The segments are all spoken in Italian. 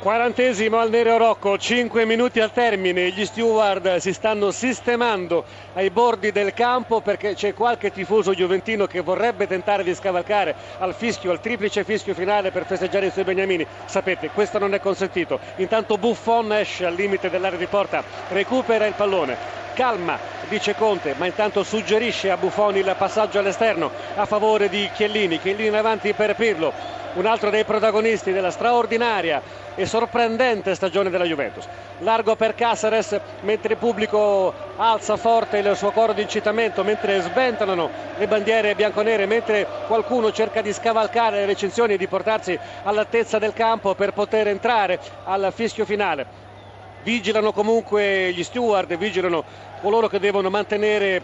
Quarantesimo al Nero Rocco, 5 minuti al termine, gli steward si stanno sistemando ai bordi del campo perché c'è qualche tifoso giuventino che vorrebbe tentare di scavalcare al fischio, al triplice fischio finale per festeggiare i suoi beniamini. Sapete, questo non è consentito. Intanto Buffon esce al limite dell'area di porta, recupera il pallone. Calma, dice Conte, ma intanto suggerisce a Buffon il passaggio all'esterno a favore di Chiellini. Chiellini in avanti per Pirlo, un altro dei protagonisti della straordinaria e sorprendente stagione della Juventus. Largo per Caceres mentre il pubblico alza forte il suo coro di incitamento, mentre sventolano le bandiere bianconere, mentre qualcuno cerca di scavalcare le recensioni e di portarsi all'altezza del campo per poter entrare al fischio finale vigilano comunque gli steward, vigilano coloro che devono mantenere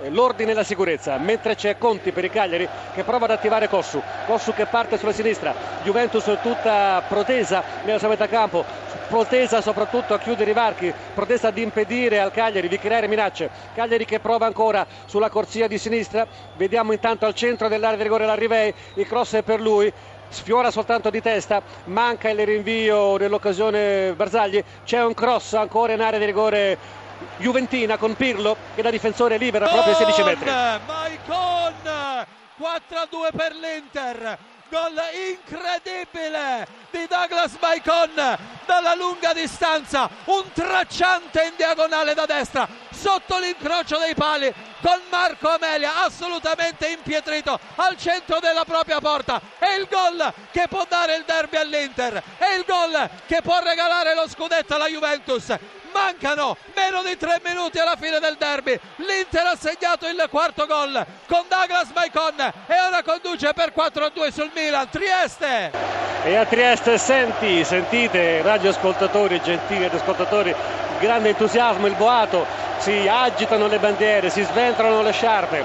eh, l'ordine e la sicurezza mentre c'è Conti per i Cagliari che prova ad attivare Cossu. Cossu che parte sulla sinistra Juventus tutta protesa nella sua metà campo protesa soprattutto a chiudere i varchi protesa ad impedire al Cagliari di creare minacce. Cagliari che prova ancora sulla corsia di sinistra vediamo intanto al centro dell'area di rigore l'Arrivei il cross è per lui sfiora soltanto di testa, manca il rinvio nell'occasione Barzagli, c'è un cross ancora in area di rigore Juventina con Pirlo che da difensore libera proprio ai 16 metri. Maicon 4-2 per l'Inter. Gol incredibile di Douglas Maicon dalla lunga distanza, un tracciante in diagonale da destra, sotto l'incrocio dei pali con Marco Amelia assolutamente impietrito al centro della propria porta. È il gol che può dare il derby all'Inter è il gol che può regalare lo scudetto alla Juventus. Mancano meno di tre minuti alla fine del derby. l'Inter ha segnato il quarto gol con Douglas Maicon e ora conduce per 4-2 sul Milan Trieste e a Trieste senti, sentite radioascoltatori gentili ascoltatori grande entusiasmo il boato si agitano le bandiere si sventolano le sciarpe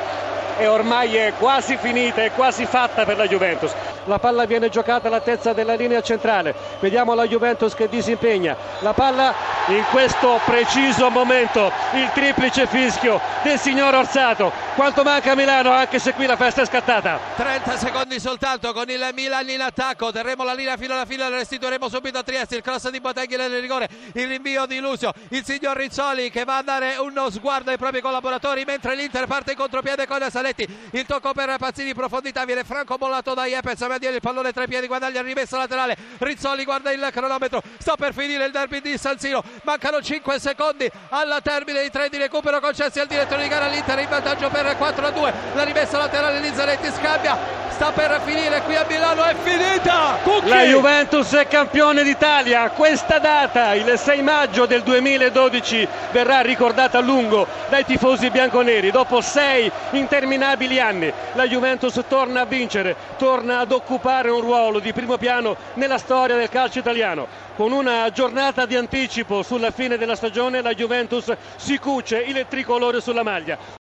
e ormai è quasi finita, è quasi fatta per la Juventus. La palla viene giocata all'altezza della linea centrale. Vediamo la Juventus che disimpegna. La palla in questo preciso momento, il triplice fischio del signor Orsato. Quanto manca a Milano anche se qui la festa è scattata. 30 secondi soltanto con il Milan in attacco. Terremo la linea fino alla fine, la restituiremo subito a Trieste. Il cross di Boteghi nel rigore, il rinvio di Lucio, il signor Rizzoli che va a dare uno sguardo ai propri collaboratori mentre l'Inter parte in contropiede con Salè Zanetti il tocco per Pazzini profondità viene Franco bollato da Iepez Mediani il pallone tra i piedi guadaglia rimessa laterale. Rizzoli guarda il cronometro sta per finire il derby di San Siro. Mancano 5 secondi alla termine di tre di recupero concessi al direttore di gara l'Inter in vantaggio per 4 a 2 la rimessa laterale di Zanetti scambia sta per finire qui a Milano è finita! Cucchi. la Juventus è campione d'Italia. Questa data il 6 maggio del 2012 verrà ricordata a lungo dai tifosi bianconeri. Dopo sei interminabili anni la Juventus torna a vincere torna ad occupare un ruolo di primo piano nella storia del calcio italiano. Con una giornata di anticipo sulla fine della stagione la Juventus si cuce il tricolore sulla maglia